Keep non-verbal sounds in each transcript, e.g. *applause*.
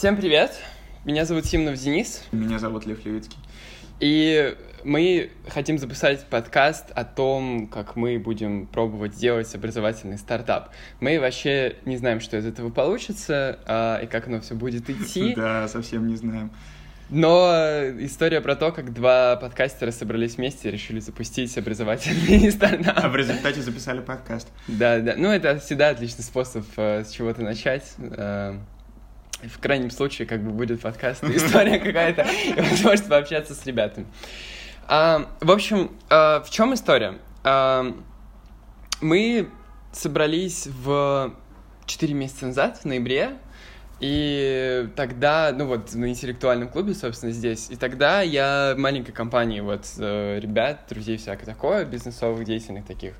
Всем привет! Меня зовут Симнов Денис. Меня зовут Лев Левицкий. И мы хотим записать подкаст о том, как мы будем пробовать сделать образовательный стартап. Мы вообще не знаем, что из этого получится, а, и как оно все будет идти. *laughs* Да, совсем не знаем. Но история про то, как два подкастера собрались вместе и решили запустить образовательный *laughs* стартап. А в результате записали подкаст. Да, да. Ну, это всегда отличный способ э, с чего-то начать. В крайнем случае, как бы будет подкаст, *laughs* история какая-то, и возможность пообщаться с ребятами. А, в общем, а, в чем история? А, мы собрались в 4 месяца назад, в ноябре, и тогда, ну вот, на интеллектуальном клубе, собственно, здесь, и тогда я в маленькой компании, вот, э, ребят, друзей всякое такое, бизнесовых, деятельных таких,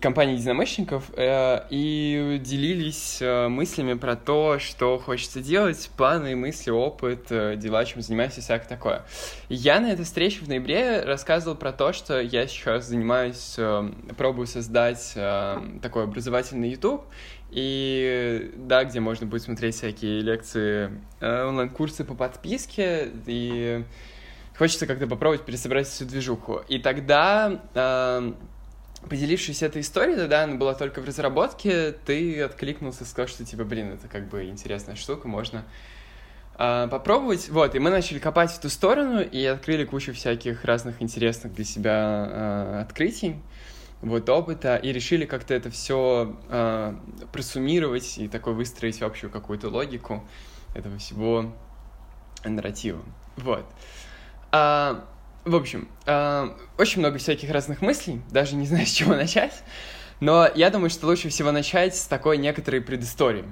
компании единомышленников э, и делились э, мыслями про то, что хочется делать, планы, мысли, опыт, э, дела, чем занимаюсь и всякое такое. Я на этой встрече в ноябре рассказывал про то, что я сейчас занимаюсь, пробую создать такой образовательный YouTube, и да, где можно будет смотреть всякие лекции, онлайн-курсы по подписке, и хочется как-то попробовать пересобрать всю движуху. И тогда поделившись этой историей, тогда она была только в разработке, ты откликнулся, сказал, что типа, блин, это как бы интересная штука, можно э, попробовать. Вот, и мы начали копать в ту сторону и открыли кучу всяких разных интересных для себя э, открытий, вот, опыта, и решили как-то это все э, просуммировать и такой выстроить общую какую-то логику этого всего нарратива. Вот. А, в общем, э, очень много всяких разных мыслей, даже не знаю, с чего *laughs* начать. Но я думаю, что лучше всего начать с такой некоторой предыстории.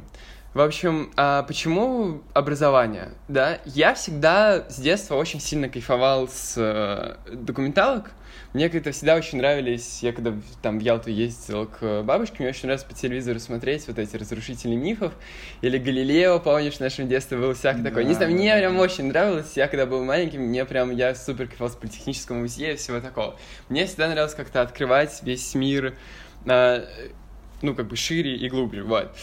В общем, а почему образование? Да, я всегда с детства очень сильно кайфовал с э, документалок. Мне как-то всегда очень нравились, я когда там в Ялту ездил к бабушке, мне очень нравилось по телевизору смотреть вот эти разрушители мифов. Или Галилео, помнишь, в нашем детстве было всякое да, такое. Не знаю, мне прям очень нравилось. Я когда был маленьким, мне прям, я супер кайфовал с политехнического музея и всего такого. Мне всегда нравилось как-то открывать весь мир, э, ну, как бы шире и глубже, вот.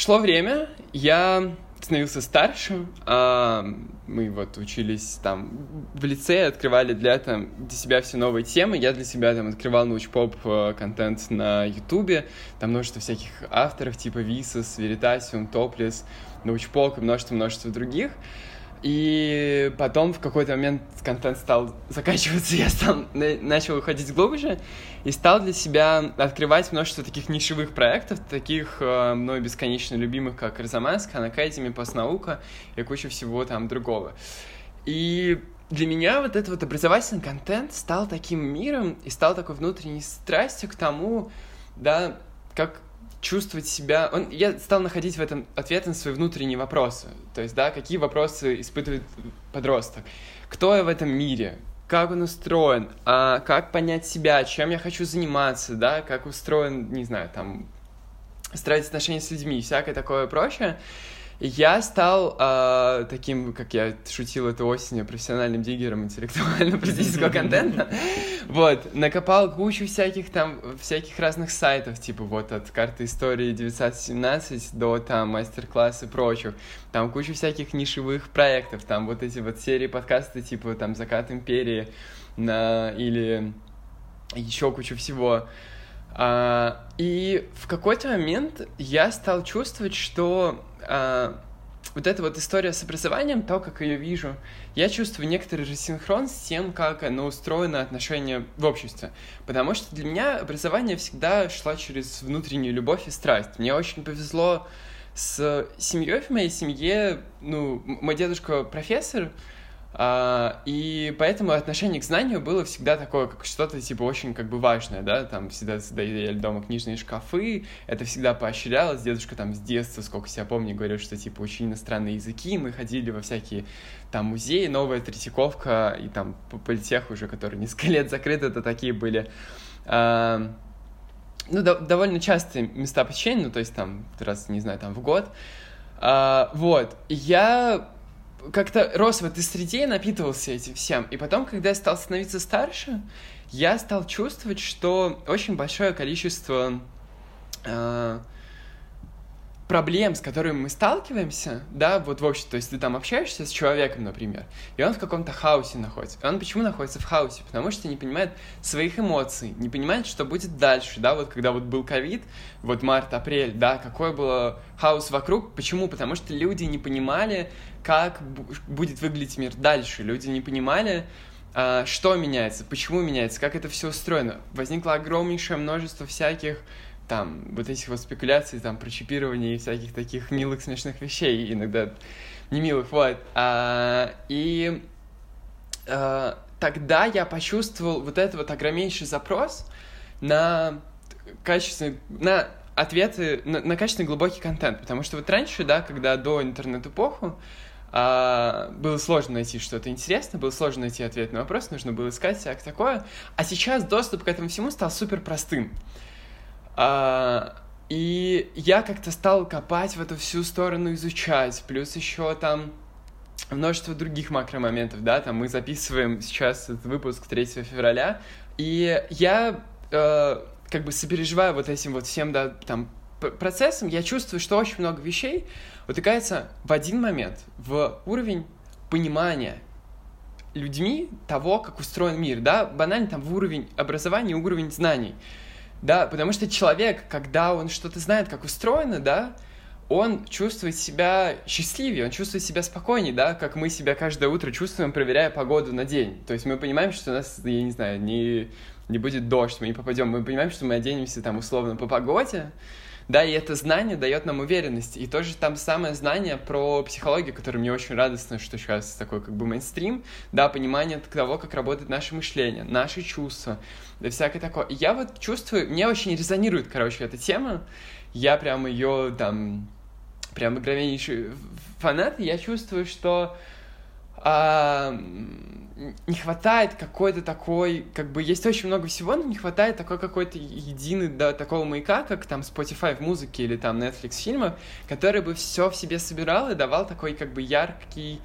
Шло время, я становился старше, а мы вот учились там в лице, открывали для, там, для себя все новые темы, я для себя там открывал научпоп э, контент на ютубе, там множество всяких авторов типа Висос, Веритасиум, Топлес, научпок и множество-множество других, и потом в какой-то момент контент стал заканчиваться, *laughs* я стал, начал уходить глубже и стал для себя открывать множество таких нишевых проектов, таких э, мной бесконечно любимых, как Khan Academy, Постнаука и куча всего там другого. И для меня вот этот вот образовательный контент стал таким миром и стал такой внутренней страстью к тому, да, как чувствовать себя... Он, я стал находить в этом ответы на свои внутренние вопросы. То есть, да, какие вопросы испытывает подросток. Кто я в этом мире? Как он устроен? А, как понять себя? Чем я хочу заниматься? Да, как устроен, не знаю, там, строить отношения с людьми и всякое такое прочее я стал э, таким, как я шутил эту осенью, профессиональным диггером интеллектуально-практического *laughs* контента. Вот, накопал кучу всяких там, всяких разных сайтов, типа вот от карты истории 917 до там мастер-классы и прочих. Там кучу всяких нишевых проектов, там вот эти вот серии подкасты, типа там «Закат империи» на, или еще кучу всего. А, и в какой-то момент я стал чувствовать, что а, вот эта вот история с образованием, то, как ее вижу, я чувствую некоторый рассинхрон с тем, как оно устроено отношение в обществе. Потому что для меня образование всегда шло через внутреннюю любовь и страсть. Мне очень повезло с семьей в моей семье. Ну, мой дедушка профессор, и поэтому отношение к знанию было всегда такое, как что-то типа очень как бы важное, да, там всегда стояли дома книжные шкафы, это всегда поощрялось, дедушка там с детства, сколько себя помню, говорил, что типа учи иностранные языки, мы ходили во всякие там музеи, новая Третьяковка и там политех уже, который несколько лет закрыт, это такие были. А, ну, до, довольно частые места посещения, ну, то есть там раз, не знаю, там в год, а, вот, я как-то рос в этой среде и напитывался этим всем. И потом, когда я стал становиться старше, я стал чувствовать, что очень большое количество э, проблем, с которыми мы сталкиваемся, да, вот в общем, то есть ты там общаешься с человеком, например, и он в каком-то хаосе находится. И он почему находится в хаосе? Потому что не понимает своих эмоций, не понимает, что будет дальше, да, вот когда вот был ковид, вот март, апрель, да, какой был хаос вокруг, почему? Потому что люди не понимали, как будет выглядеть мир дальше, люди не понимали, а, что меняется, почему меняется, как это все устроено. Возникло огромнейшее множество всяких там вот этих вот спекуляций там про чипирование и всяких таких милых смешных вещей иногда не милых вот а, и а, тогда я почувствовал вот этот вот огромнейший запрос на качественный на ответы на, на качественный глубокий контент потому что вот раньше да когда до интернет-эпоху а, было сложно найти что-то интересное, было сложно найти ответ на вопрос, нужно было искать всякое такое. А сейчас доступ к этому всему стал супер простым. А, и я как-то стал копать в эту всю сторону, изучать. Плюс еще там множество других макромоментов, да, там мы записываем сейчас этот выпуск 3 февраля, и я э, как бы сопереживаю вот этим вот всем, да, там, процессом, я чувствую, что очень много вещей утыкается в один момент, в уровень понимания людьми того, как устроен мир, да, банально там в уровень образования, уровень знаний. Да, потому что человек, когда он что-то знает, как устроено, да, он чувствует себя счастливее, он чувствует себя спокойнее, да, как мы себя каждое утро чувствуем, проверяя погоду на день. То есть мы понимаем, что у нас, я не знаю, не, не будет дождь, мы не попадем, мы понимаем, что мы оденемся там условно по погоде, да, и это знание дает нам уверенность. И тоже там самое знание про психологию, которое мне очень радостно, что сейчас такой как бы мейнстрим, да, понимание того, как работает наше мышление, наши чувства, да всякое такое. И я вот чувствую, мне очень резонирует, короче, эта тема. Я прям ее там, прям огромнейший фанат, и я чувствую, что а, не хватает какой-то такой, как бы есть очень много всего, но не хватает такой какой-то единый, да, такого маяка, как там Spotify в музыке или там Netflix в фильмах, который бы все в себе собирал и давал такой как бы яркий,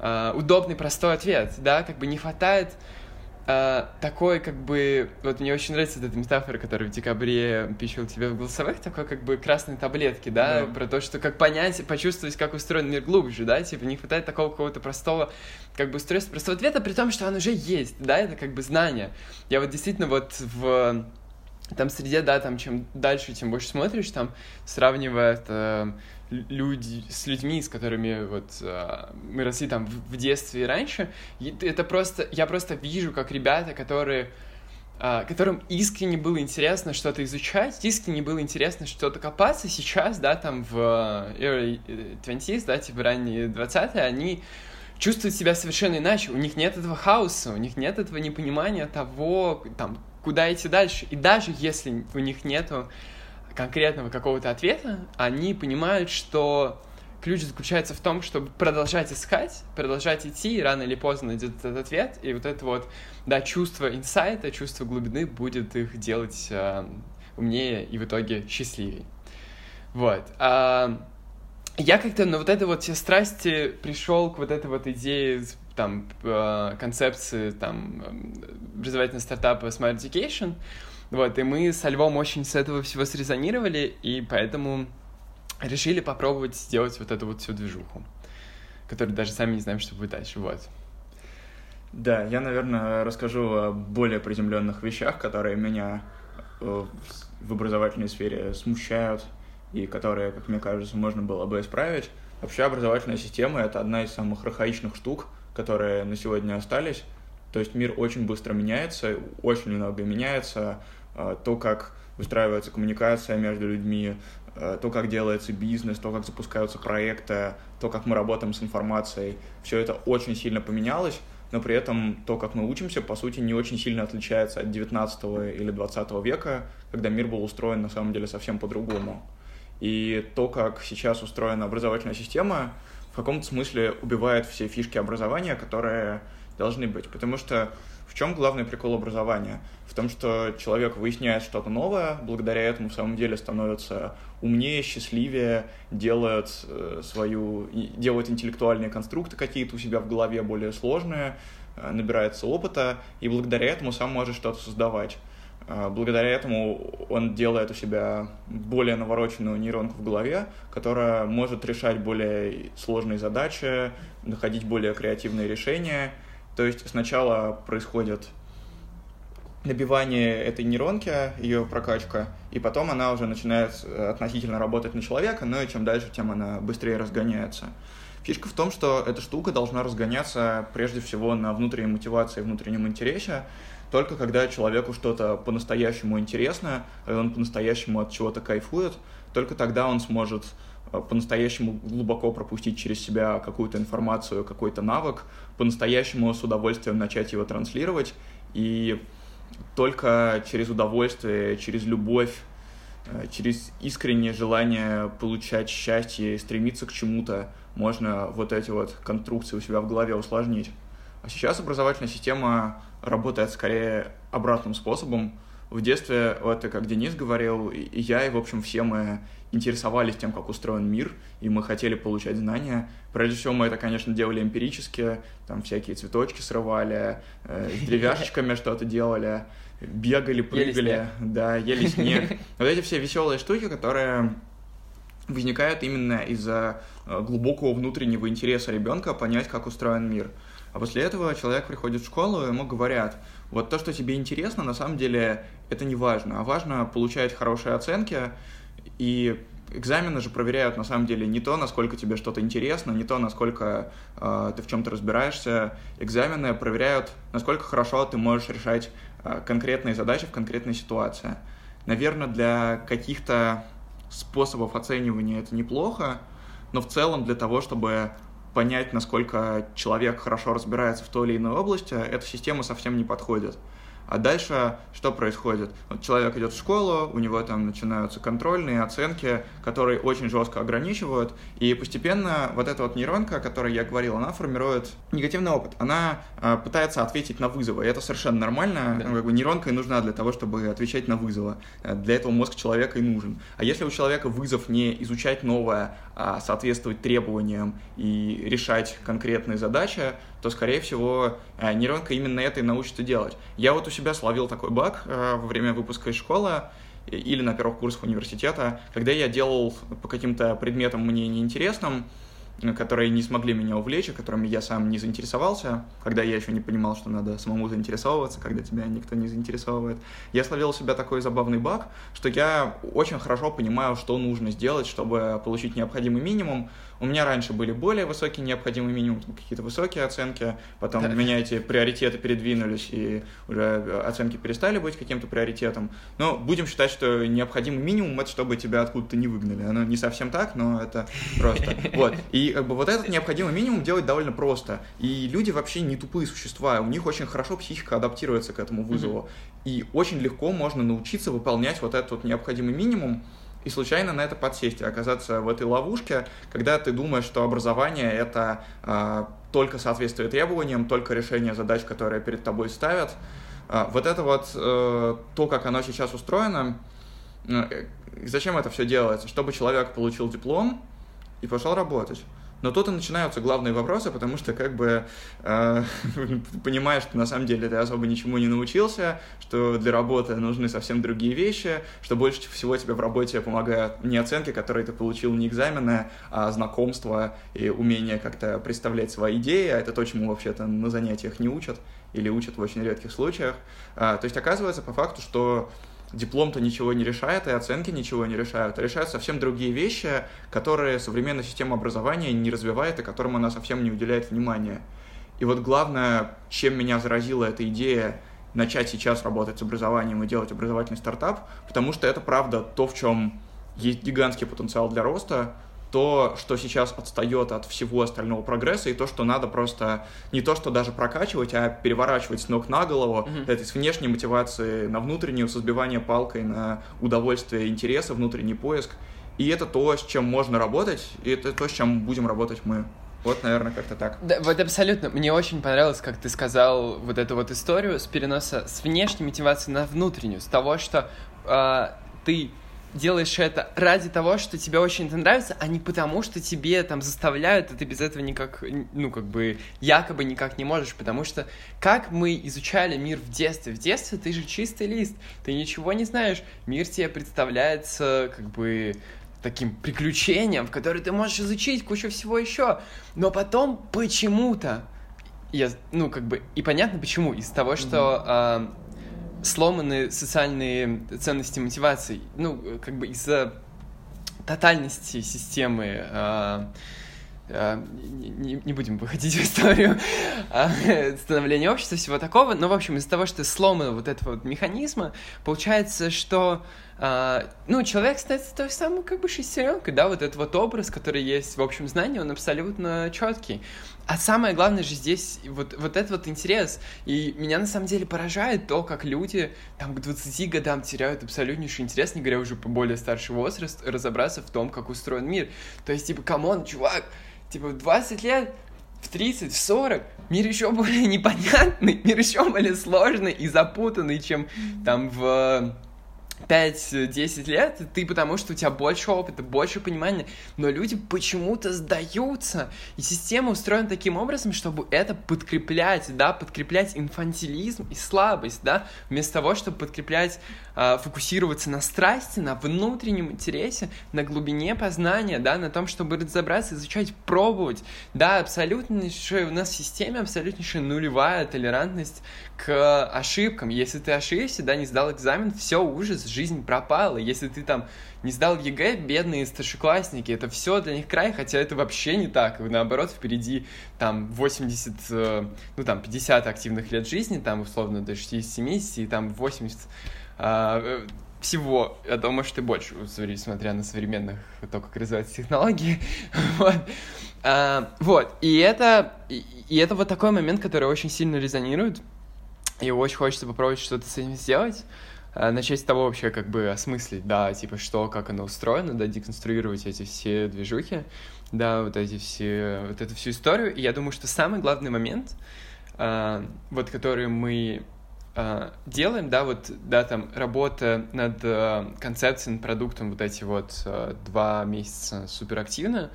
э, удобный, простой ответ, да, как бы не хватает а, такой, как бы, вот мне очень нравится эта метафора, которую в декабре пишил тебе в голосовых, такой, как бы, красной таблетки, да, да, про то, что как понять, почувствовать, как устроен мир глубже, да, типа, не хватает такого какого-то простого, как бы, устройства, простого ответа, при том, что он уже есть, да, это как бы знание. Я вот действительно вот в там среде, да, там чем дальше, тем больше смотришь, там сравнивая это люди, с людьми, с которыми вот э, мы росли там в, в детстве и раньше, и это просто, я просто вижу, как ребята, которые э, которым искренне было интересно что-то изучать, искренне было интересно что-то копаться. Сейчас, да, там в early 20s, да, типа ранние 20-е, они чувствуют себя совершенно иначе, у них нет этого хаоса, у них нет этого непонимания того, там, куда идти дальше. И даже если у них нету конкретного какого-то ответа, они понимают, что ключ заключается в том, чтобы продолжать искать, продолжать идти, и рано или поздно найдет этот ответ, и вот это вот, да, чувство инсайта, чувство глубины будет их делать э, умнее и в итоге счастливее. Вот. А, я как-то на вот это вот все страсти пришел к вот этой вот идее там э, концепции там образовательного стартапа Smart Education, вот, и мы со Львом очень с этого всего срезонировали, и поэтому решили попробовать сделать вот эту вот всю движуху, которую даже сами не знаем, что будет дальше, вот. Да, я, наверное, расскажу о более приземленных вещах, которые меня э, в образовательной сфере смущают и которые, как мне кажется, можно было бы исправить. Вообще образовательная система — это одна из самых архаичных штук, которые на сегодня остались. То есть мир очень быстро меняется, очень много меняется. А, то, как выстраивается коммуникация между людьми, а, то, как делается бизнес, то, как запускаются проекты, то, как мы работаем с информацией. Все это очень сильно поменялось, но при этом то, как мы учимся, по сути, не очень сильно отличается от 19 или 20 века, когда мир был устроен на самом деле совсем по-другому. И то, как сейчас устроена образовательная система, в каком-то смысле убивает все фишки образования, которые должны быть. Потому что в чем главный прикол образования? В том, что человек выясняет что-то новое, благодаря этому в самом деле становится умнее, счастливее, делает э, свою, делает интеллектуальные конструкты какие-то у себя в голове более сложные, э, набирается опыта, и благодаря этому сам может что-то создавать. А, благодаря этому он делает у себя более навороченную нейронку в голове, которая может решать более сложные задачи, находить более креативные решения. То есть сначала происходит набивание этой нейронки, ее прокачка, и потом она уже начинает относительно работать на человека, но и чем дальше, тем она быстрее разгоняется. Фишка в том, что эта штука должна разгоняться прежде всего на внутренней мотивации, внутреннем интересе, только когда человеку что-то по-настоящему интересно, и он по-настоящему от чего-то кайфует, только тогда он сможет э, по-настоящему глубоко пропустить через себя какую-то информацию, какой-то навык, по-настоящему с удовольствием начать его транслировать, и только через удовольствие, через любовь, э, через искреннее желание получать счастье стремиться к чему-то можно вот эти вот конструкции у себя в голове усложнить. А сейчас образовательная система работает скорее обратным способом. В детстве, вот как Денис говорил, и я, и, в общем, все мы интересовались тем, как устроен мир, и мы хотели получать знания. Прежде всего, мы это, конечно, делали эмпирически, там всякие цветочки срывали, э, с *laughs* деревяшечками что-то делали, бегали, прыгали, ели да, ели *laughs* снег. Вот эти все веселые штуки, которые возникают именно из-за э, глубокого внутреннего интереса ребенка понять, как устроен мир. А после этого человек приходит в школу, и ему говорят, вот то, что тебе интересно, на самом деле это не важно, а важно получать хорошие оценки, и экзамены же проверяют на самом деле не то, насколько тебе что-то интересно, не то, насколько э, ты в чем-то разбираешься. Экзамены проверяют, насколько хорошо ты можешь решать э, конкретные задачи в конкретной ситуации. Наверное, для каких-то способов оценивания это неплохо, но в целом для того, чтобы понять, насколько человек хорошо разбирается в той или иной области, эта система совсем не подходит. А дальше что происходит? Вот человек идет в школу, у него там начинаются контрольные оценки, которые очень жестко ограничивают, и постепенно вот эта вот нейронка, о которой я говорил, она формирует негативный опыт. Она э, пытается ответить на вызовы, и это совершенно нормально. Да. Ну, как бы нейронка и нужна для того, чтобы отвечать на вызовы. Э, для этого мозг человека и нужен. А если у человека вызов не изучать новое, а соответствовать требованиям и решать конкретные задачи, то, скорее всего, э, нейронка именно это и научится делать. Я вот у себя словил такой баг э, во время выпуска из школы или на первых курсах университета, когда я делал по каким-то предметам мне неинтересным, которые не смогли меня увлечь, которыми я сам не заинтересовался, когда я еще не понимал, что надо самому заинтересовываться, когда тебя никто не заинтересовывает. Я словил себя такой забавный баг, что я очень хорошо понимаю, что нужно сделать, чтобы получить необходимый минимум, у меня раньше были более высокие необходимые минимум, какие-то высокие оценки, потом да. у меня эти приоритеты передвинулись, и уже оценки перестали быть каким-то приоритетом. Но будем считать, что необходимый минимум — это чтобы тебя откуда-то не выгнали. Оно не совсем так, но это просто. *laughs* Вот. И как бы вот этот необходимый минимум делать довольно просто. И люди вообще не тупые существа, у них очень хорошо психика адаптируется к этому вызову. И очень легко можно научиться выполнять вот этот вот необходимый минимум, и случайно на это подсесть и оказаться в этой ловушке, когда ты думаешь, что образование — это э, только соответствие требованиям, только решение задач, которые перед тобой ставят. Э, вот это вот э, то, как оно сейчас устроено, э, зачем это все делается? Чтобы человек получил диплом и пошел работать. Но тут и начинаются главные вопросы, потому что как бы э, *laughs* понимаешь, что на самом деле ты особо ничему не научился, что для работы нужны совсем другие вещи, что больше всего тебе в работе помогают не оценки, которые ты получил, не экзамены, а знакомства и умение как-то представлять свои идеи, а это то, чему вообще-то на занятиях не учат или учат в очень редких случаях. А, то есть оказывается по факту, что диплом-то ничего не решает, и оценки ничего не решают. А решают совсем другие вещи, которые современная система образования не развивает и которым она совсем не уделяет внимания. И вот главное, чем меня заразила эта идея начать сейчас работать с образованием и делать образовательный стартап, потому что это правда то, в чем есть гигантский потенциал для роста, то, что сейчас отстает от всего остального прогресса, и то, что надо просто не то, что даже прокачивать, а переворачивать с ног на голову, mm-hmm. это с внешней мотивации на внутреннюю, с избивания палкой на удовольствие интереса, внутренний поиск. И это то, с чем можно работать, и это то, с чем будем работать мы. Вот, наверное, как-то так. Да, вот абсолютно. Мне очень понравилось, как ты сказал вот эту вот историю с переноса с внешней мотивации на внутреннюю, с того, что э, ты делаешь это ради того, что тебе очень это нравится, а не потому, что тебе там заставляют, и ты без этого никак, ну, как бы, якобы никак не можешь, потому что как мы изучали мир в детстве? В детстве ты же чистый лист, ты ничего не знаешь, мир тебе представляется, как бы, таким приключением, в которое ты можешь изучить кучу всего еще, но потом почему-то, я, ну, как бы, и понятно почему, из того, что mm-hmm сломаны социальные ценности мотивации. Ну, как бы из-за тотальности системы э, э, не, не будем выходить в историю э, становления общества, всего такого, но, в общем, из-за того, что сломано вот этого вот механизма, получается, что а, ну, человек становится той самой как бы шестеренкой, да, вот этот вот образ, который есть в общем знании, он абсолютно четкий. А самое главное же здесь вот, вот этот вот интерес. И меня на самом деле поражает то, как люди там к 20 годам теряют абсолютнейший интерес, не говоря уже по более старший возраст, разобраться в том, как устроен мир. То есть, типа, come on, чувак, типа, в 20 лет в 30, в 40 мир еще более *laughs* непонятный, мир еще более сложный и запутанный, чем там в 5-10 лет, ты потому что у тебя больше опыта, больше понимания, но люди почему-то сдаются, и система устроена таким образом, чтобы это подкреплять, да, подкреплять инфантилизм и слабость, да, вместо того, чтобы подкреплять, э, фокусироваться на страсти, на внутреннем интересе, на глубине познания, да, на том, чтобы разобраться, изучать, пробовать, да, абсолютнейшая у нас в системе абсолютнейшая нулевая толерантность к ошибкам. Если ты ошибся, да, не сдал экзамен, все, ужас, жизнь пропала. Если ты там не сдал ЕГЭ, бедные старшеклассники, это все для них край, хотя это вообще не так. Наоборот, впереди там 80, э, ну там 50 активных лет жизни, там условно до 60-70, и там 80 а, э, всего, я думаю, может и больше, смотря на современных, то, как развиваются технологии. *laughs* вот. А, вот, и это, и, и это вот такой момент, который очень сильно резонирует, и очень хочется попробовать что-то с этим сделать. Э, начать с того вообще как бы осмыслить, да, типа что, как оно устроено, да, деконструировать эти все движухи, да, вот эти все, вот эту всю историю. И я думаю, что самый главный момент, э, вот который мы э, делаем, да, вот, да, там, работа над концепцией, над продуктом вот эти вот два месяца суперактивно,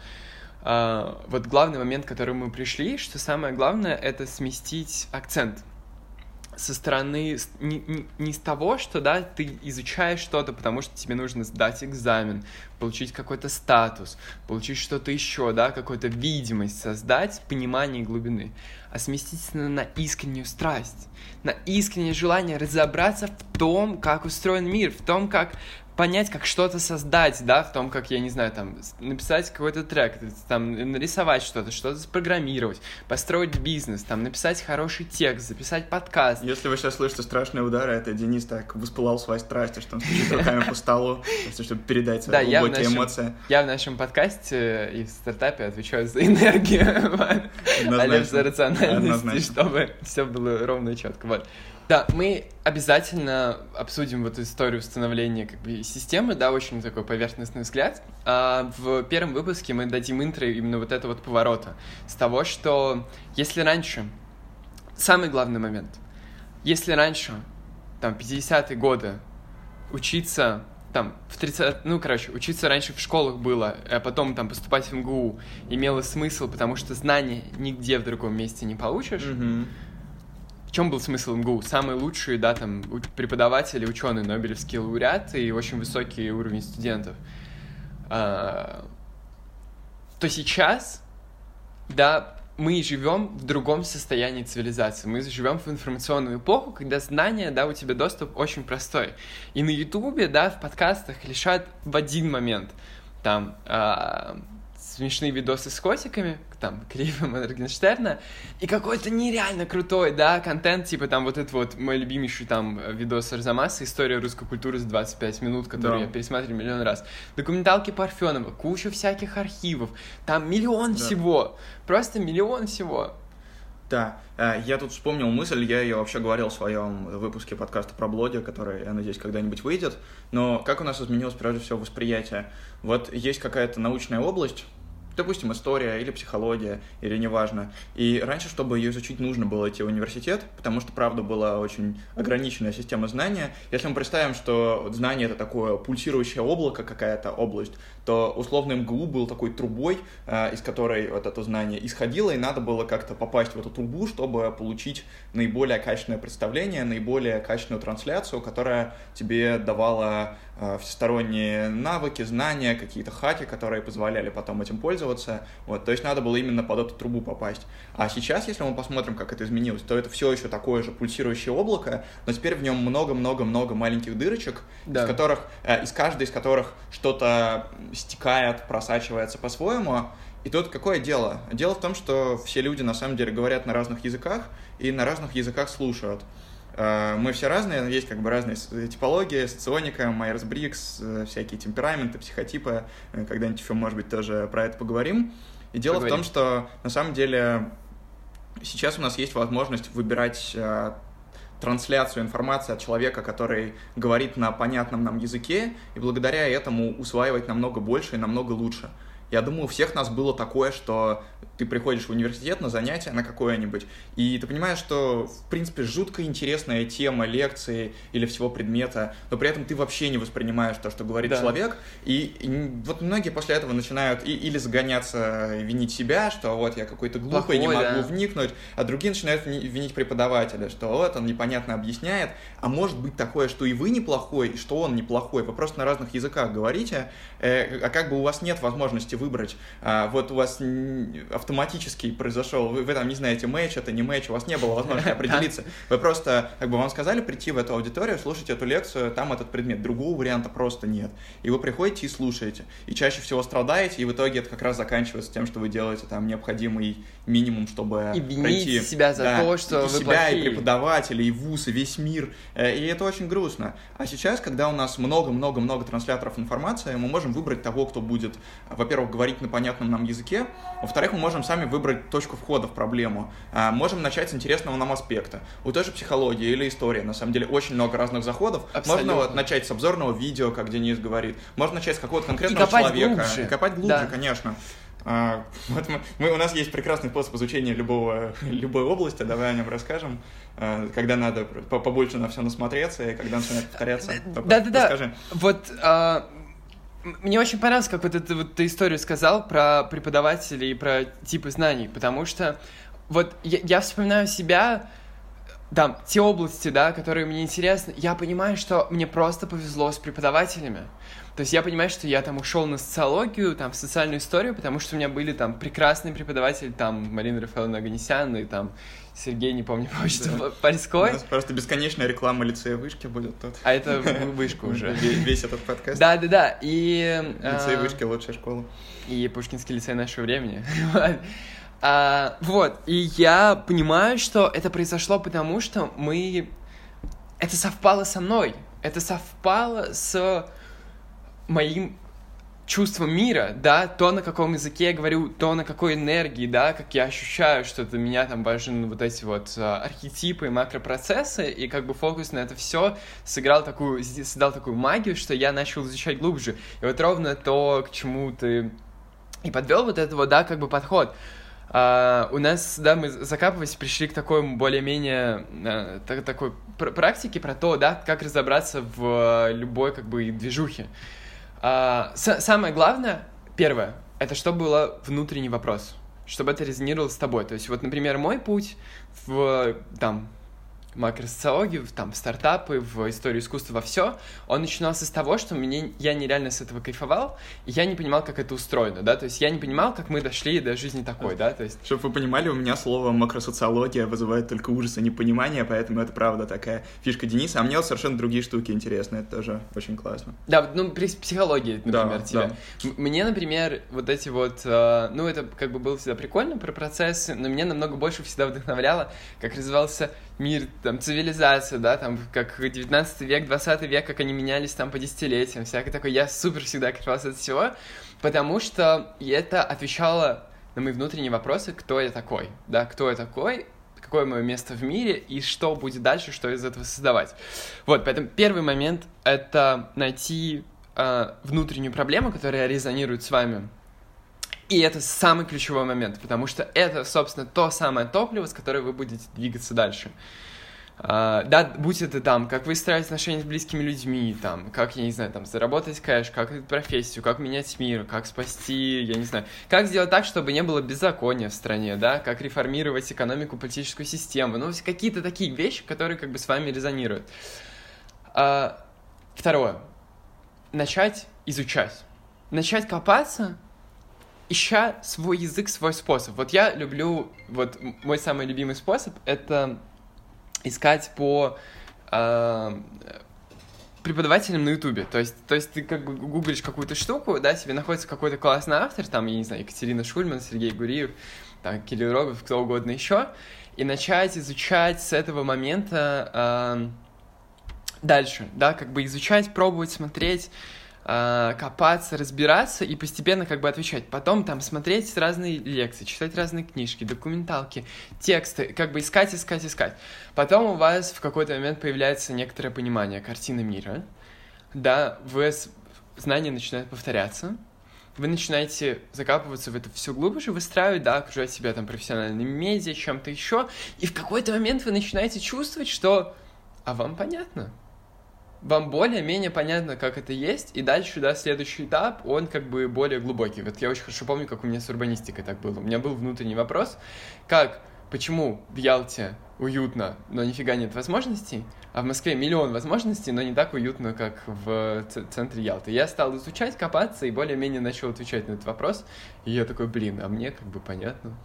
вот главный момент, к которому мы пришли, что самое главное, это сместить акцент, со стороны не, не, не с того, что да, ты изучаешь что-то, потому что тебе нужно сдать экзамен, получить какой-то статус, получить что-то еще, да, какую-то видимость создать, понимание глубины, а сместиться на, на искреннюю страсть, на искреннее желание разобраться в том, как устроен мир, в том, как понять, как что-то создать, да, в том, как, я не знаю, там, написать какой-то трек, там, нарисовать что-то, что-то спрограммировать, построить бизнес, там, написать хороший текст, записать подкаст. Если вы сейчас слышите страшные удары, это Денис так воспылал своей страсти, что он стучит руками по столу, чтобы передать свои глубокие эмоции. Я в нашем подкасте и в стартапе отвечаю за энергию, Лев за рациональность, чтобы все было ровно и четко. Вот. Да, мы обязательно обсудим вот историю становления как бы системы, да, очень такой поверхностный взгляд. А в первом выпуске мы дадим интро именно вот этого вот поворота. С того, что если раньше, самый главный момент, если раньше, там, 50-е годы, учиться там, в 30, ну, короче, учиться раньше в школах было, а потом там поступать в МГУ имело смысл, потому что знания нигде в другом месте не получишь, mm-hmm в чем был смысл МГУ? Самые лучшие, да, там, преподаватели, ученые, Нобелевские лауреаты и очень высокий уровень студентов. А, то сейчас, да, мы живем в другом состоянии цивилизации. Мы живем в информационную эпоху, когда знания, да, у тебя доступ очень простой. И на Ютубе, да, в подкастах лишат в один момент. Там, а, смешные видосы с котиками, там, *laughs* клипы Моргенштерна, и какой-то нереально крутой, да, контент, типа там вот этот вот мой любимейший там видос Арзамаса, история русской культуры за 25 минут, который да. я пересматривал миллион раз. Документалки Парфенова, куча всяких архивов, там миллион да. всего, просто миллион всего. Да, э, я тут вспомнил мысль, я ее вообще говорил в своем выпуске подкаста про блоги, который, я надеюсь, когда-нибудь выйдет. Но как у нас изменилось, прежде всего, восприятие? Вот есть какая-то научная область, допустим, история или психология, или неважно. И раньше, чтобы ее изучить, нужно было идти в университет, потому что, правда, была очень ограниченная система знания. Если мы представим, что знание — это такое пульсирующее облако, какая-то область, то условно МГУ был такой трубой, э, из которой вот это знание исходило, и надо было как-то попасть в эту трубу, чтобы получить наиболее качественное представление, наиболее качественную трансляцию, которая тебе давала всесторонние навыки, знания, какие-то хаки, которые позволяли потом этим пользоваться. Вот, то есть надо было именно под эту трубу попасть. А сейчас, если мы посмотрим, как это изменилось, то это все еще такое же пульсирующее облако, но теперь в нем много-много-много маленьких дырочек, да. из которых, э, из каждой из которых что-то стекает, просачивается по-своему. И тут какое дело? Дело в том, что все люди на самом деле говорят на разных языках и на разных языках слушают. Э, мы все разные, есть как бы разные типологии, соционика, Майерс-Бриггс, э, всякие темпераменты, психотипы. Э, когда-нибудь еще, может быть, тоже про это поговорим. И дело поговорим. в том, что на самом деле сейчас у нас есть возможность выбирать трансляцию информации от человека, который говорит на понятном нам языке, и благодаря этому усваивать намного больше и намного лучше. Я думаю, у всех нас было такое, что ты приходишь в университет на занятие на какое-нибудь, и ты понимаешь, что, в принципе, жутко интересная тема лекции или всего предмета, но при этом ты вообще не воспринимаешь то, что говорит да. человек, и, и вот многие после этого начинают и, или загоняться, винить себя, что вот я какой-то глупый, Плохой, не могу да. вникнуть, а другие начинают винить преподавателя, что вот он непонятно объясняет, а может быть такое, что и вы неплохой, и что он неплохой, вы просто на разных языках говорите, э, а как бы у вас нет возможности выбрать, а, вот у вас автоматически автоматически произошел, вы, вы там не знаете, матч это не матч, у вас не было возможности определиться. Вы просто, как бы вам сказали прийти в эту аудиторию, слушать эту лекцию, там этот предмет. Другого варианта просто нет. И вы приходите и слушаете. И чаще всего страдаете, и в итоге это как раз заканчивается тем, что вы делаете там необходимый минимум, чтобы и пройти. себя за да, то, что и вы себя, плохие. и преподавателей, и вуз, и весь мир. Э, и это очень грустно. А сейчас, когда у нас много-много-много трансляторов информации, мы можем выбрать того, кто будет, во-первых, говорить на понятном нам языке, во-вторых, мы можем можем сами выбрать точку входа в проблему. А, можем начать с интересного нам аспекта. У той же психологии или истории, на самом деле, очень много разных заходов. Абсолютно. Можно вот начать с обзорного видео, как Денис говорит. Можно начать с какого-то конкретного и копать человека. Глубже. И копать глубже, да. конечно. А, вот мы, мы, у нас есть прекрасный способ изучения любого, любой области, давай о нем расскажем. А, когда надо побольше на все насмотреться, и когда начинает повторяться. Да-да-да. Расскажи. Вот а, мне очень понравилось, как вот эту вот ты историю сказал про преподавателей и про типы знаний, потому что вот я, я вспоминаю себя, там, те области, да, которые мне интересны, я понимаю, что мне просто повезло с преподавателями. То есть я понимаю, что я там ушел на социологию, там, в социальную историю, потому что у меня были там прекрасные преподаватели, там, Марина Рафаэловна Аганесян и там Сергей, не помню, почту, да. Польской. У нас просто бесконечная реклама лицея вышки будет тут. А это вышка уже. *laughs* Весь этот подкаст. Да, да, да. И... Лицей а, вышки лучшая школа. И Пушкинский лицей нашего времени. *laughs* А, вот, и я понимаю, что это произошло потому, что мы... Это совпало со мной. Это совпало с моим чувство мира, да, то, на каком языке я говорю, то, на какой энергии, да, как я ощущаю, что для меня там важны вот эти вот а, архетипы и макропроцессы, и как бы фокус на это все сыграл такую, создал такую магию, что я начал изучать глубже. И вот ровно то, к чему ты и подвел вот этого, да, как бы подход. Uh, у нас, да, мы закапываясь, пришли к такой более-менее uh, так, такой пр практике про то, да, как разобраться в uh, любой, как бы, движухе. А, самое главное, первое, это чтобы был внутренний вопрос, чтобы это резонировало с тобой. То есть вот, например, мой путь в там макросоциологию, там, в стартапы, в историю искусства, во все, он начинался с того, что мне, я нереально с этого кайфовал, и я не понимал, как это устроено, да, то есть я не понимал, как мы дошли до жизни такой, да, то есть... Чтобы вы понимали, у меня слово макросоциология вызывает только ужас и непонимание, поэтому это правда такая фишка Дениса, а мне вот совершенно другие штуки интересны, это тоже очень классно. Да, ну, при психологии, например, да, тебе. Да. Мне, например, вот эти вот, э, ну, это как бы было всегда прикольно про процессы, но меня намного больше всегда вдохновляло, как развивался мир, там, цивилизация, да, там, как 19 век, 20 век, как они менялись там по десятилетиям, всякое такое. Я супер всегда кайфовал от всего, потому что это отвечало на мои внутренние вопросы, кто я такой, да, кто я такой, какое мое место в мире и что будет дальше, что из этого создавать. Вот, поэтому первый момент — это найти э, внутреннюю проблему, которая резонирует с вами, И это самый ключевой момент, потому что это, собственно, то самое топливо, с которым вы будете двигаться дальше. Uh, да, будь это там, как выстраивать отношения с близкими людьми, там, как, я не знаю, там, заработать кэш, как профессию, как менять мир, как спасти, я не знаю, как сделать так, чтобы не было беззакония в стране, да, как реформировать экономику, политическую систему, ну, какие-то такие вещи, которые как бы с вами резонируют. Uh, второе. Начать изучать. Начать копаться, ища свой язык, свой способ. Вот я люблю, вот мой самый любимый способ — это искать по э, преподавателям на Ютубе. То есть, то есть ты как бы гуглишь какую-то штуку, да, тебе находится какой-то классный автор, там, я не знаю, Екатерина Шульман, Сергей Гуриев, там, Кирилл Рогов, кто угодно еще, и начать изучать с этого момента э, дальше, да, как бы изучать, пробовать, смотреть, копаться, разбираться и постепенно как бы отвечать. Потом там смотреть разные лекции, читать разные книжки, документалки, тексты, как бы искать, искать, искать. Потом у вас в какой-то момент появляется некоторое понимание картины мира, да, вы знания начинают повторяться, вы начинаете закапываться в это все глубже, выстраивать, да, окружать себя там профессиональными медиа, чем-то еще, и в какой-то момент вы начинаете чувствовать, что а вам понятно, вам более-менее понятно, как это есть, и дальше, да, следующий этап, он как бы более глубокий. Вот я очень хорошо помню, как у меня с урбанистикой так было. У меня был внутренний вопрос, как, почему в Ялте уютно, но нифига нет возможностей, а в Москве миллион возможностей, но не так уютно, как в центре Ялты. Я стал изучать, копаться и более-менее начал отвечать на этот вопрос, и я такой, блин, а мне как бы понятно.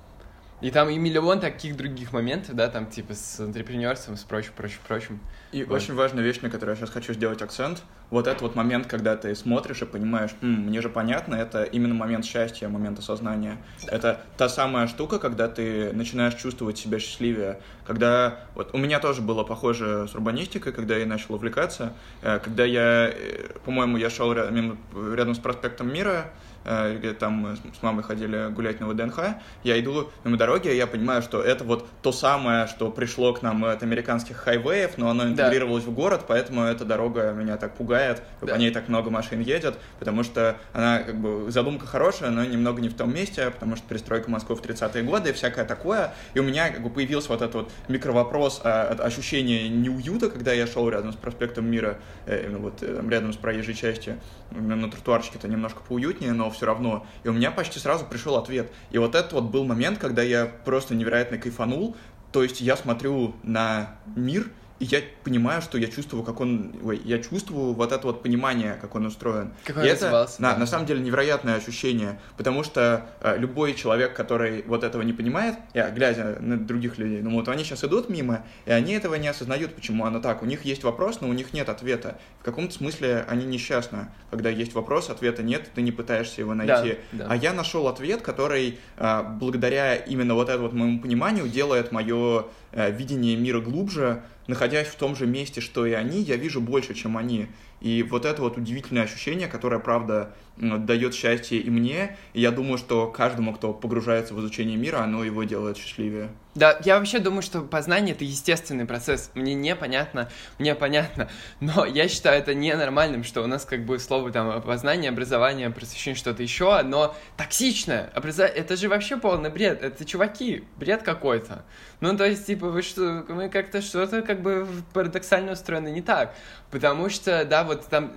И там и миллион таких других моментов, да, там типа с антрепренерством, с прочим, прочим, прочим. И вот. очень важная вещь, на которую я сейчас хочу сделать акцент, вот этот вот момент, когда ты смотришь и понимаешь, М, мне же понятно, это именно момент счастья, момент осознания. Да. Это та самая штука, когда ты начинаешь чувствовать себя счастливее. Когда, вот у меня тоже было похоже с урбанистикой, когда я начал увлекаться, э, когда я, э, по-моему, я шел рядом, рядом с проспектом Мира, где там мы с мамой ходили гулять на ВДНХ, я иду дороги, и я понимаю, что это вот то самое, что пришло к нам от американских хайвеев, но оно интегрировалось да. в город, поэтому эта дорога меня так пугает, да. по ней так много машин едет, потому что она, как бы, задумка хорошая, но немного не в том месте, потому что перестройка Москвы в 30-е годы и всякое такое, и у меня, как бы, появился вот этот вот микровопрос, а, ощущение неуюта, когда я шел рядом с проспектом Мира, э, вот э, рядом с проезжей частью, на тротуарчике это немножко поуютнее, но все равно. И у меня почти сразу пришел ответ. И вот это вот был момент, когда я просто невероятно кайфанул. То есть я смотрю на мир, и я понимаю, что я чувствую, как он... Ой, я чувствую вот это вот понимание, как он устроен. Как он и это, на, на самом деле, невероятное ощущение, потому что э, любой человек, который вот этого не понимает, я, глядя на других людей, ну вот они сейчас идут мимо, и они этого не осознают, почему оно так. У них есть вопрос, но у них нет ответа. В каком-то смысле они несчастны. Когда есть вопрос, ответа нет, ты не пытаешься его найти. Да, да. А я нашел ответ, который э, благодаря именно вот этому вот моему пониманию делает мое э, видение мира глубже, находясь в том же месте, что и они, я вижу больше, чем они. И вот это вот удивительное ощущение, которое, правда, дает счастье и мне, и я думаю, что каждому, кто погружается в изучение мира, оно его делает счастливее. Да, я вообще думаю, что познание — это естественный процесс. Мне непонятно, мне понятно, но я считаю это ненормальным, что у нас как бы слово там познание, образование, просвещение, что-то еще, оно токсичное. Образо... Это же вообще полный бред. Это чуваки, бред какой-то. Ну, то есть, типа, вы что, мы как-то что-то как бы парадоксально устроены не так. Потому что, да, вот там,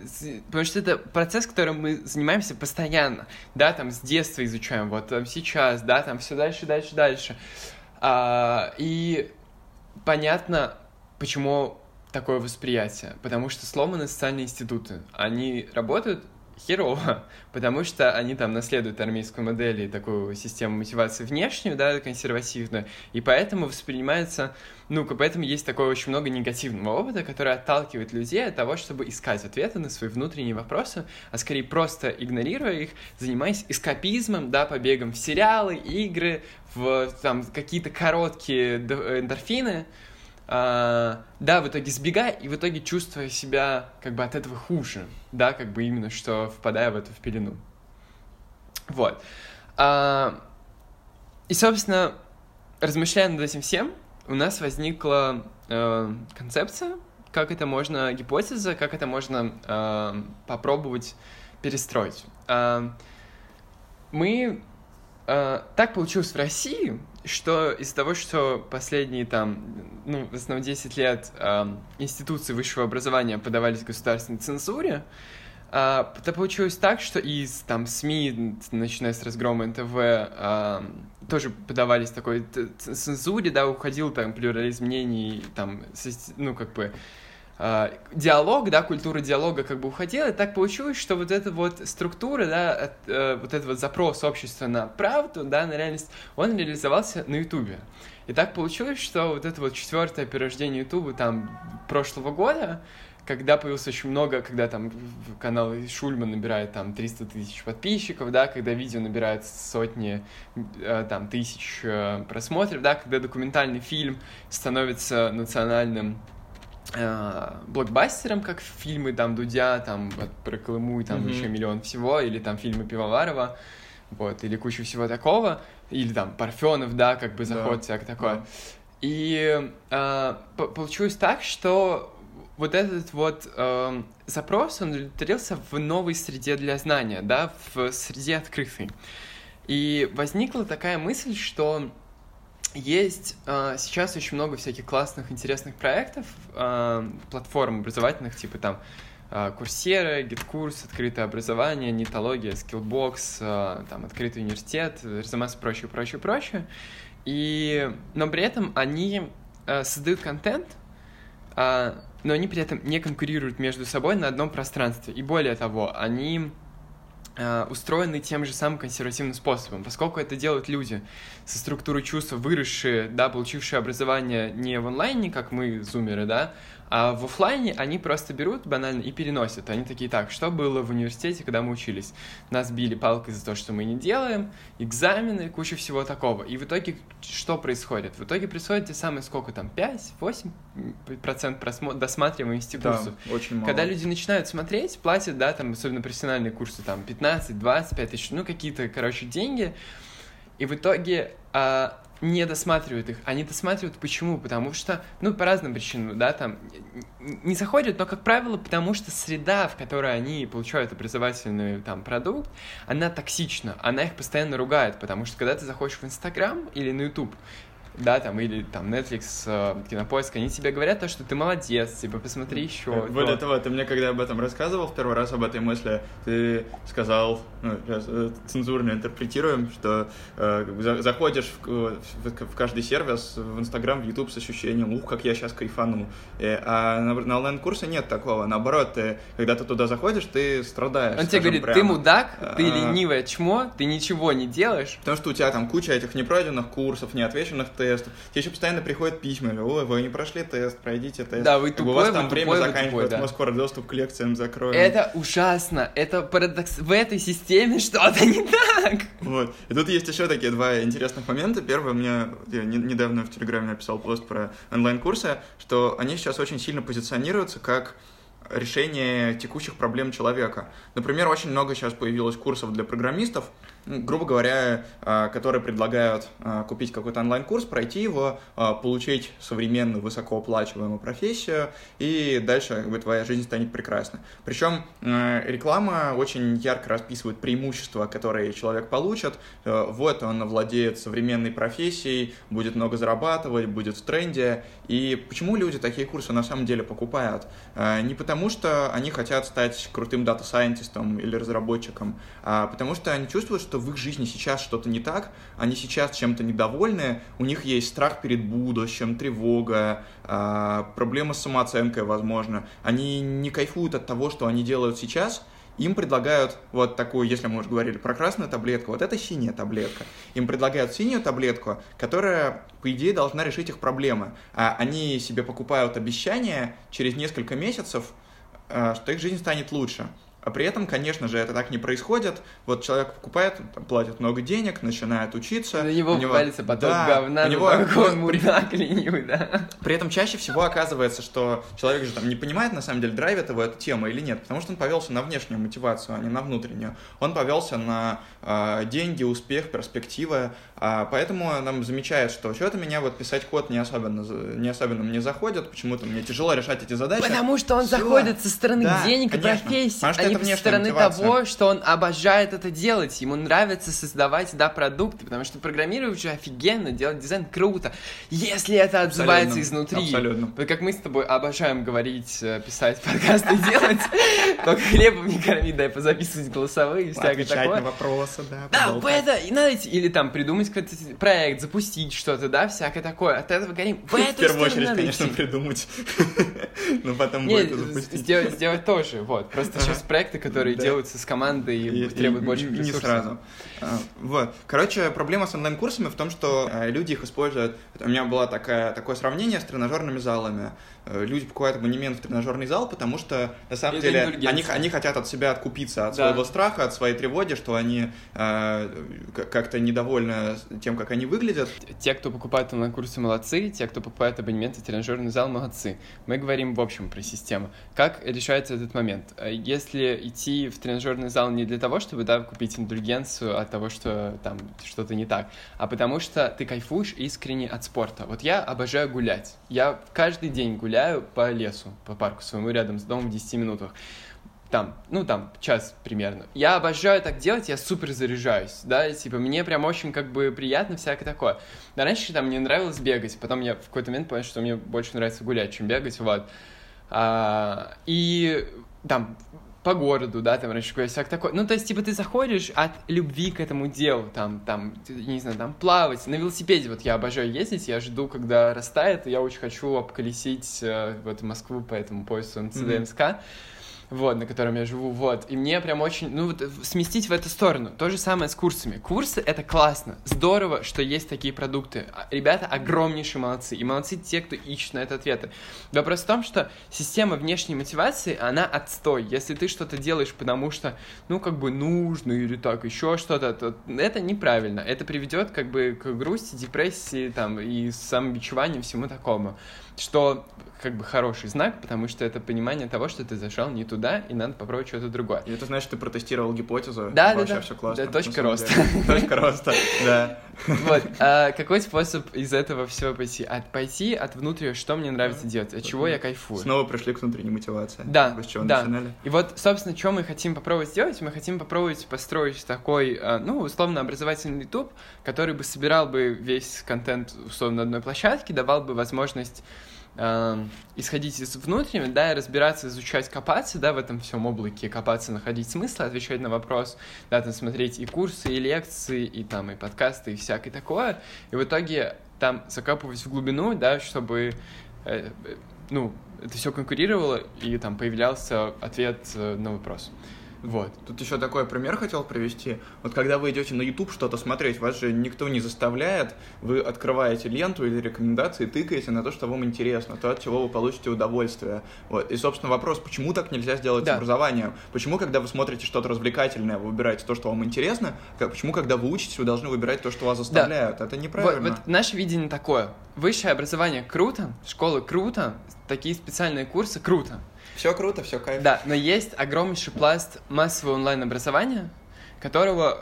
потому что это процесс, которым мы занимаемся постоянно, да, там с детства изучаем, вот там сейчас, да, там все дальше, дальше, дальше. А, и понятно, почему такое восприятие, потому что сломаны социальные институты, они работают херово, *laughs* потому что они там наследуют армейскую модель и такую систему мотивации внешнюю, да, консервативную, и поэтому воспринимается, ну, поэтому есть такое очень много негативного опыта, который отталкивает людей от того, чтобы искать ответы на свои внутренние вопросы, а скорее просто игнорируя их, занимаясь эскапизмом, да, побегом в сериалы, игры, в там какие-то короткие эндорфины, а, да, в итоге сбегая и в итоге чувствуя себя как бы от этого хуже, да, как бы именно что впадая в эту в пелену. Вот. А, и, собственно, размышляя над этим всем, у нас возникла э, концепция, как это можно, гипотеза, как это можно э, попробовать перестроить. Э, мы э, так получилось в России, что из-за того, что последние там, ну, в основном 10 лет э, институции высшего образования подавались государственной цензуре, а, это получилось так, что из там СМИ, начиная с разгрома НТВ, а, тоже подавались такой цензуре, да, уходил там плюрализм мнений, там, ну, как бы, а, диалог, да, культура диалога как бы уходила, и так получилось, что вот эта вот структура, да, от, э, вот этот вот запрос общества на правду, да, на реальность, он реализовался на Ютубе. И так получилось, что вот это вот четвертое перерождение Ютуба там прошлого года, когда появилось очень много, когда там канал Шульман набирает там 300 тысяч подписчиков, да, когда видео набирает сотни э, там тысяч э, просмотров, да, когда документальный фильм становится национальным э, блокбастером, как фильмы там Дудя, там про Колыму и там mm-hmm. еще миллион всего, или там фильмы Пивоварова, вот, или кучу всего такого, или там Парфенов, да, как бы заход да. всякое такое. Да. И э, получилось так, что вот этот вот э, запрос, он удовлетворился в новой среде для знания, да, в среде открытой. И возникла такая мысль, что есть э, сейчас очень много всяких классных, интересных проектов, э, платформ образовательных, типа там э, Курсера, GitKurs, открытое образование, нетология, Skillbox, э, там открытый университет, РЗМС, прочее, прочее, прочее. И, но при этом они э, создают контент, э, но они при этом не конкурируют между собой на одном пространстве. И более того, они устроены тем же самым консервативным способом, поскольку это делают люди со структурой чувств, выросшие, да, получившие образование не в онлайне, как мы, зумеры, да, а в офлайне они просто берут банально и переносят. Они такие, так, что было в университете, когда мы учились? Нас били палкой за то, что мы не делаем, экзамены, куча всего такого. И в итоге что происходит? В итоге происходит те самые, сколько там, 5-8% просмо... досматриваемости курсов. Да, очень мало. Когда люди начинают смотреть, платят, да, там, особенно профессиональные курсы, там, 15-25 тысяч, ну, какие-то, короче, деньги, и в итоге а, не досматривают их. Они досматривают почему? Потому что, ну, по разным причинам, да, там, не заходят, но, как правило, потому что среда, в которой они получают образовательный, там, продукт, она токсична, она их постоянно ругает, потому что, когда ты заходишь в Инстаграм или на Ютуб, да, там, или там Netflix, э, Кинопоиск, они тебе говорят то, что ты молодец, типа, посмотри еще. Более того, ты мне когда об этом рассказывал в первый раз об этой мысли, ты сказал, ну, э, цензурно интерпретируем, что э, заходишь в, в, в каждый сервис, в Инстаграм, в Ютуб с ощущением, ух, как я сейчас кайфану. И, а на, на онлайн-курсе нет такого, наоборот, ты, когда ты туда заходишь, ты страдаешь. Он тебе говорит, прямо. ты мудак, ты а... ленивое чмо, ты ничего не делаешь. Потому что у тебя там куча этих непройденных курсов, неотвеченных тестов. Тебе еще постоянно приходят письма, ой, вы не прошли тест, пройдите тест. Да, вы тупой, У вас там вы время тупой, заканчивается, да. мы скоро доступ к лекциям закроем. Это ужасно, это парадокс. В этой системе что-то не так. Вот. И тут есть еще такие два интересных момента. Первый, мне я недавно в Телеграме написал пост про онлайн-курсы, что они сейчас очень сильно позиционируются как решение текущих проблем человека. Например, очень много сейчас появилось курсов для программистов, грубо говоря, а, которые предлагают а, купить какой-то онлайн-курс, пройти его, а, получить современную высокооплачиваемую профессию, и дальше твоя жизнь станет прекрасной. Причем реклама очень ярко расписывает преимущества, которые человек получит. Вот он владеет современной профессией, будет много зарабатывать, будет в тренде. И почему люди такие курсы на самом деле покупают? Не потому, что они хотят стать крутым дата-сайентистом или разработчиком, а потому что они чувствуют, что в их жизни сейчас что-то не так, они сейчас чем-то недовольны, у них есть страх перед будущим, тревога, э, проблемы с самооценкой, возможно. Они не кайфуют от того, что они делают сейчас, им предлагают вот такую, если мы уже говорили про красную таблетку, вот это синяя таблетка. Им предлагают синюю таблетку, которая, по идее, должна решить их проблемы. А они себе покупают обещание через несколько месяцев, а, что их жизнь станет лучше. А при этом, конечно же, это так не происходит. Вот человек покупает, там, платит много денег, начинает учиться. На него у него валится поток да, говна, у него он мудак ленивый, да. При этом чаще всего оказывается, что человек же там не понимает, на самом деле, драйвит его эта тема или нет, потому что он повелся на внешнюю мотивацию, а не на внутреннюю. Он повелся на э, деньги, успех, перспективы, э, поэтому нам замечает, что что-то меня вот писать код не особенно, не особенно мне заходит, почему-то мне тяжело решать эти задачи. Потому что он Всё. заходит со стороны Да, денег и профессии, а не это со стороны того, что он обожает это делать, ему нравится создавать, да, продукты, потому что программировать же офигенно, делать дизайн круто, если это отзывается Абсолютно, изнутри. абсолютно. Вот как мы с тобой обожаем говорить, э, писать *laughs* подкасты, делать, только хлебом не корми, дай позаписывать голосовые и всякое Отвечать на такое. вопросы, да. Да, это, и надо или там придумать какой-то проект, запустить что-то, да, всякое такое. От этого горим. В *laughs* эту первую очередь, конечно, придумать. *laughs* Но потом Не, будет запустить. сделать, тоже, вот. Просто сейчас проекты, которые Да. делаются с командой и, И- требуют больше и не ресурсов. сразу. А, Вот. Короче, проблема с онлайн-курсами в том, что э, люди их используют. У меня было такая, такое сравнение с тренажерными залами. Э, Люди покупают абонемент в тренажерный зал, потому что на самом Это деле они, они хотят от себя откупиться от Да. своего страха, от своей тревоги, что они э, как-то недовольны тем, как они выглядят. Те, кто покупает онлайн-курсы, молодцы. Те, кто покупает абонементы в тренажерный зал, молодцы. Мы говорим в общем про систему. Как решается этот момент? Э, Если идти в тренажерный зал не для того, чтобы да, купить индульгенцию от того, что там что-то не так, а потому что ты кайфуешь искренне от спорта. Вот я обожаю гулять. Я каждый день гуляю по лесу, по парку своему рядом с домом в 10 минутах. Там, ну там, час примерно. Я обожаю так делать, я супер заряжаюсь, да, типа, мне прям очень как бы приятно всякое такое. Да, раньше там мне нравилось бегать, потом я в какой-то момент понял, что мне больше нравится гулять, чем бегать, вот. А, и там по городу, да, там раньше всякое такое. Ну, то есть, типа, ты заходишь от любви к этому делу, там, там, не знаю, там, плавать. На велосипеде вот я обожаю ездить, я жду, когда растает, и я очень хочу обколесить э, вот Москву по этому поясу МЦДМСК вот, на котором я живу, вот. И мне прям очень, ну, вот, сместить в эту сторону. То же самое с курсами. Курсы — это классно, здорово, что есть такие продукты. А, Ребята огромнейшие молодцы, и молодцы те, кто ищет на это ответы. Вопрос в том, что система внешней мотивации, она отстой. Если ты что-то делаешь, потому что, ну, как бы нужно или так, еще что-то, то это неправильно. Это приведет, как бы, к грусти, депрессии, там, и самобичеванию, всему такому. Что как бы хороший знак, потому что это понимание того, что ты зашел не туда, и надо попробовать что-то другое. И это значит, ты протестировал гипотезу. Да, да, Вообще да. все классно. Да, точка роста. Точка роста, да. Вот. А какой способ из этого всего пойти? От пойти от внутреннего, что мне нравится делать, от чего я кайфую. Снова пришли к внутренней мотивации. Да, С чего да. начинали. И вот, собственно, что мы хотим попробовать сделать? Мы хотим попробовать построить такой, а, ну, условно, образовательный YouTube, который бы собирал бы весь контент, условно, на одной площадке, давал бы возможность а, исходить из внутреннего, да, и разбираться, изучать, копаться, да, в этом всем облаке, копаться, находить смысл, отвечать на вопрос, да, там смотреть и курсы, и лекции, и там, и подкасты, и всякое такое, и в итоге там закапывать в глубину, да, чтобы, э, э, ну, это все конкурировало, и там появлялся ответ э, на вопрос. Вот. Тут еще такой пример хотел привести. Вот когда вы идете на YouTube что-то смотреть, вас же никто не заставляет, вы открываете ленту или рекомендации, тыкаете на то, что вам интересно, то, от чего вы получите удовольствие. Вот. И, собственно, вопрос, почему так нельзя сделать Да. с образованием? Почему, когда вы смотрите что-то развлекательное, вы выбираете то, что вам интересно? Как- Почему, когда вы учитесь, вы должны выбирать то, что вас заставляют? Это Вот, неправильно. вот наше видение такое. Высшее образование круто, школы круто, такие специальные курсы круто. Все круто, все кайф. Да, но есть огромнейший пласт массового онлайн-образования, которого,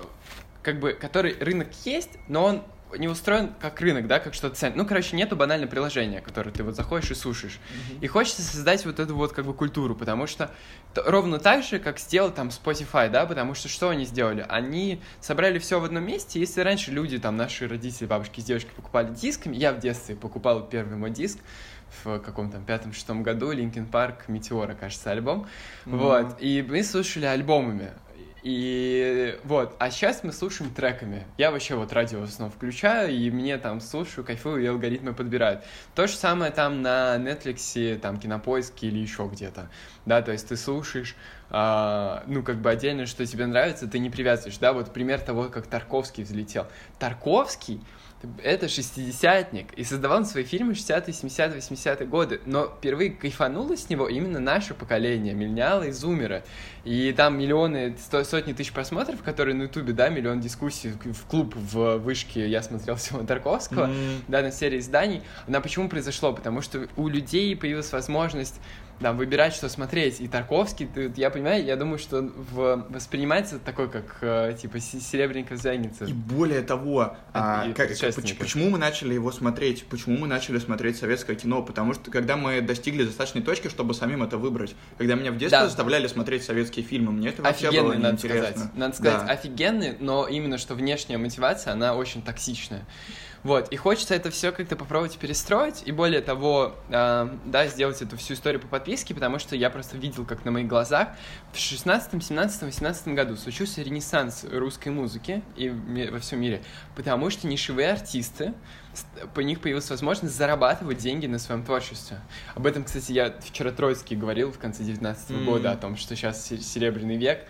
как бы, который рынок есть, но он не устроен как рынок, да, как что-то ценное. Ну, короче, нету банального приложения, которое ты вот заходишь и слушаешь. И хочется создать вот эту вот как бы культуру, потому что т- ровно так же, как сделал там Spotify, да, потому что что они сделали? Они собрали все в одном месте. Если раньше люди, там, наши родители, бабушки с девушкой покупали дисками, я в детстве покупал первый мой диск, в каком там пятом-шестом году Линкен Парк Метеора, кажется, альбом. Мгм. Вот. И мы слушали альбомами. И вот, а сейчас мы слушаем треками. Я вообще вот радио в основном включаю, и мне там слушаю, кайфую, и алгоритмы подбирают. То же самое там на Netflix, там Кинопоиске или еще где-то. Да, то есть ты слушаешь, а, ну, как бы отдельно, что тебе нравится, ты не привязываешь, да, вот пример того, как Тарковский взлетел. Тарковский это шестидесятник, и создавал свои фильмы 60-е, 70-е, 80-е годы, но впервые кайфануло с него именно наше поколение, миллениалы и зумеры. И там миллионы, сто- сотни тысяч просмотров, которые на ютубе, да, миллион дискуссий в- клуб в вышке, я смотрел всего Тарковского, М. да, на серии изданий. Она почему произошло? Потому что у людей появилась возможность да, выбирать, что смотреть. И Тарковский, ты- я понимаю, я думаю, что в, воспринимается такой, как, э, типа, се- серебряника звянится. И более того, а, и как- поч- почему мы начали его смотреть? Почему мы начали смотреть советское кино? Потому что когда мы достигли достаточной точки, чтобы самим это выбрать. Когда меня в детстве Да. заставляли смотреть советские фильмы. Мне это вообще было Офигенный, надо неинтересно. сказать. Надо сказать, Да. офигенный, но именно что внешняя мотивация, она очень токсичная. Вот, и хочется это все как-то попробовать перестроить, и более того, э, да, сделать эту всю историю по подписке, потому что я просто видел, как на моих глазах в 16, 17, 18 году случился ренессанс русской музыки и во всем мире, потому что нишевые артисты, по них появилась возможность зарабатывать деньги на своем творчестве. Об этом, кстати, я вчера Троицкий говорил в конце 19 М. года, о том, что сейчас се- серебряный век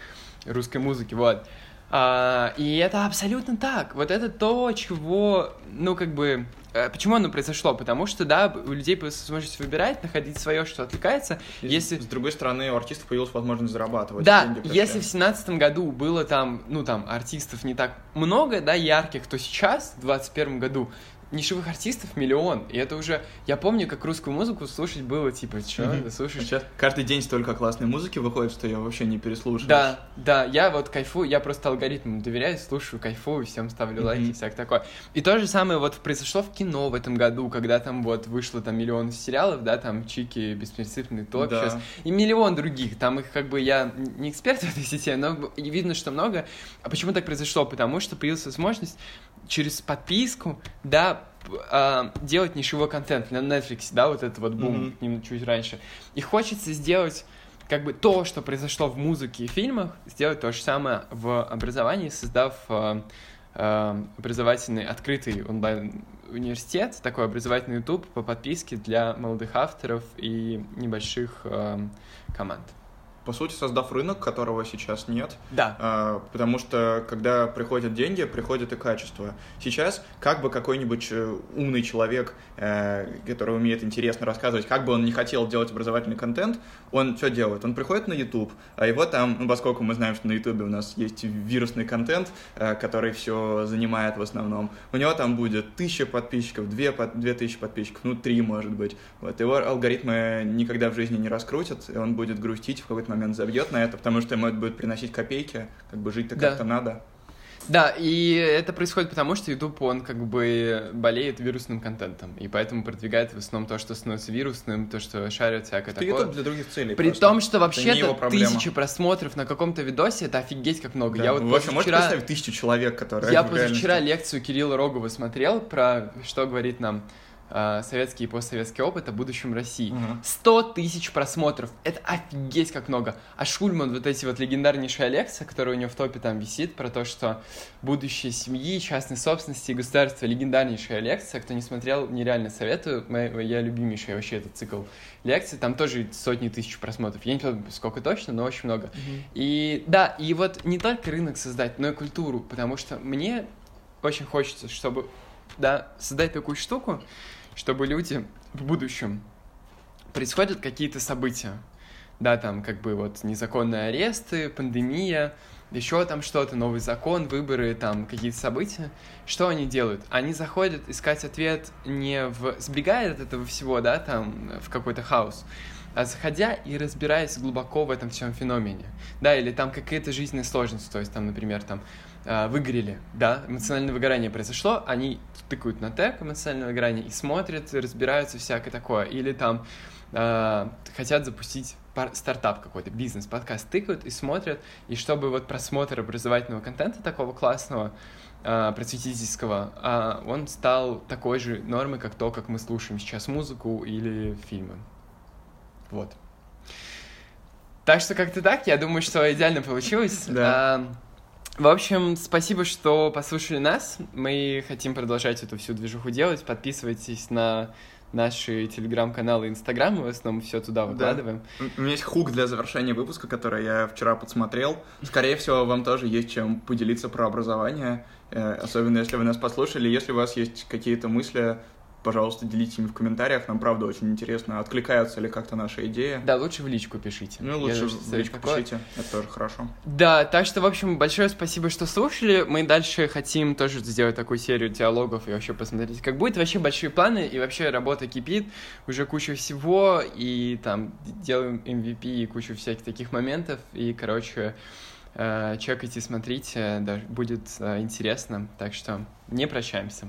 русской музыки, вот. А, и это абсолютно так. Вот это то, чего, ну, как бы, э, почему оно произошло? Потому что, да, у людей появилась возможность выбирать, находить свое, что отвлекается. И Если... С другой стороны, у артистов появилась возможность зарабатывать. Да, деньги если в семнадцатом году было там, ну, там, артистов не так много, да, ярких, то сейчас, в двадцать первом году, нишевых артистов миллион. И это уже... Я помню, как русскую музыку слушать было, типа, что, ты слушаешь? Сейчас каждый день столько классной музыки выходит, что я вообще не переслушаю. Да, да, я вот кайфую, я просто алгоритмам доверяю, слушаю, кайфую, всем ставлю лайки и всякое такое. И то же самое вот произошло в кино в этом году, когда там вот вышло там миллион сериалов, да, там Чики, Беспринципный топ Да. сейчас, и миллион других, там их как бы я не эксперт *laughs* в этой сети, но видно, что много. А почему так произошло? Потому что появилась возможность через подписку, да, а, делать нишевой контент на Netflix, да, вот это вот бум к ним чуть раньше. И хочется сделать как бы то, что произошло в музыке и фильмах, сделать то же самое в образовании, создав э, э, образовательный открытый онлайн университет, такой образовательный YouTube по подписке для молодых авторов и небольших э, команд. По сути, создав рынок, которого сейчас нет, Да. А, потому что когда приходят деньги, приходит и качество. Сейчас, как бы какой-нибудь э, умный человек, э, который умеет интересно рассказывать, как бы он не хотел делать образовательный контент, он что делает? Он приходит на YouTube, а его там, ну, поскольку мы знаем, что на YouTube у нас есть вирусный контент, э, который все занимает в основном, у него там будет тысяча подписчиков, две, две тысячи подписчиков, ну, три, может быть. Вот. Его алгоритмы никогда в жизни не раскрутят, и он будет грустить, в какой-то момент забьет на это, потому что ему это будет приносить копейки, как бы жить-то Да. как-то надо. Да, и это происходит потому, что YouTube, он как бы болеет вирусным контентом, и поэтому продвигает в основном то, что становится вирусным, то, что шарит всякое Это такое. YouTube для других целей. При просто. том, что вообще-то тысячи просмотров на каком-то видосе, это офигеть как много. Да. Я вот Вы вообще можете представить тысячу человек, которые я позавчера лекцию Кирилла Рогова смотрел про, что говорит нам советский и постсоветский опыт о будущем России. Мгм. 100 тысяч просмотров. Это офигеть как много. А Шульман, вот эти вот легендарнейшая лекция, которая у него в топе там висит, про то, что будущее семьи, частной собственности и государства, легендарнейшая лекция. Кто не смотрел, нереально советую. Моя, я любимейший вообще этот цикл лекций. Там тоже сотни тысяч просмотров. Я не помню, сколько точно, но очень много. И да, и вот не только рынок создать, но и культуру, потому что мне очень хочется, чтобы да, создать такую штуку, чтобы люди в будущем происходят какие-то события. Да, там как бы вот незаконные аресты, пандемия, еще там что-то, новый закон, выборы, там какие-то события. Что они делают? Они заходят искать ответ не в... сбегая от этого всего, да, там, в какой-то хаос, заходя и разбираясь глубоко в этом всем феномене. Да, или там какая-то жизненная сложность, то есть там, например, там э, выгорели, да, эмоциональное выгорание произошло, они тыкают на тег эмоциональное выгорание и смотрят, разбираются всякое такое. Или там э, хотят запустить пар- стартап какой-то, бизнес, подкаст, тыкают и смотрят, и чтобы вот просмотр образовательного контента такого классного, э, просветительского, а он стал такой же нормой, как то, как мы слушаем сейчас музыку или фильмы. Вот. Так что как-то так, я думаю, что идеально получилось. Да. А, в общем, спасибо, что послушали нас. Мы хотим продолжать эту всю движуху делать. Подписывайтесь на наши телеграм-каналы и инстаграм, мы в основном все туда выкладываем. У меня есть хук для завершения выпуска, который я вчера подсмотрел. Скорее всего, вам тоже есть чем поделиться про образование, э, особенно если вы нас послушали. Если у вас есть какие-то мысли, пожалуйста, делитесь ими в комментариях. Нам, правда, очень интересно, откликаются ли как-то наши идеи. Да, лучше в личку пишите. Ну, Я лучше даже в личку такой. пишите, это тоже хорошо. Да, так что, в общем, большое спасибо, что слушали. Мы дальше хотим тоже сделать такую серию диалогов и вообще посмотреть, как будет. Вообще большие планы, и вообще работа кипит. Уже куча всего, и там делаем MVP и кучу всяких таких моментов. И, короче, э, чекайте, смотрите, будет э, интересно. Так что не прощаемся.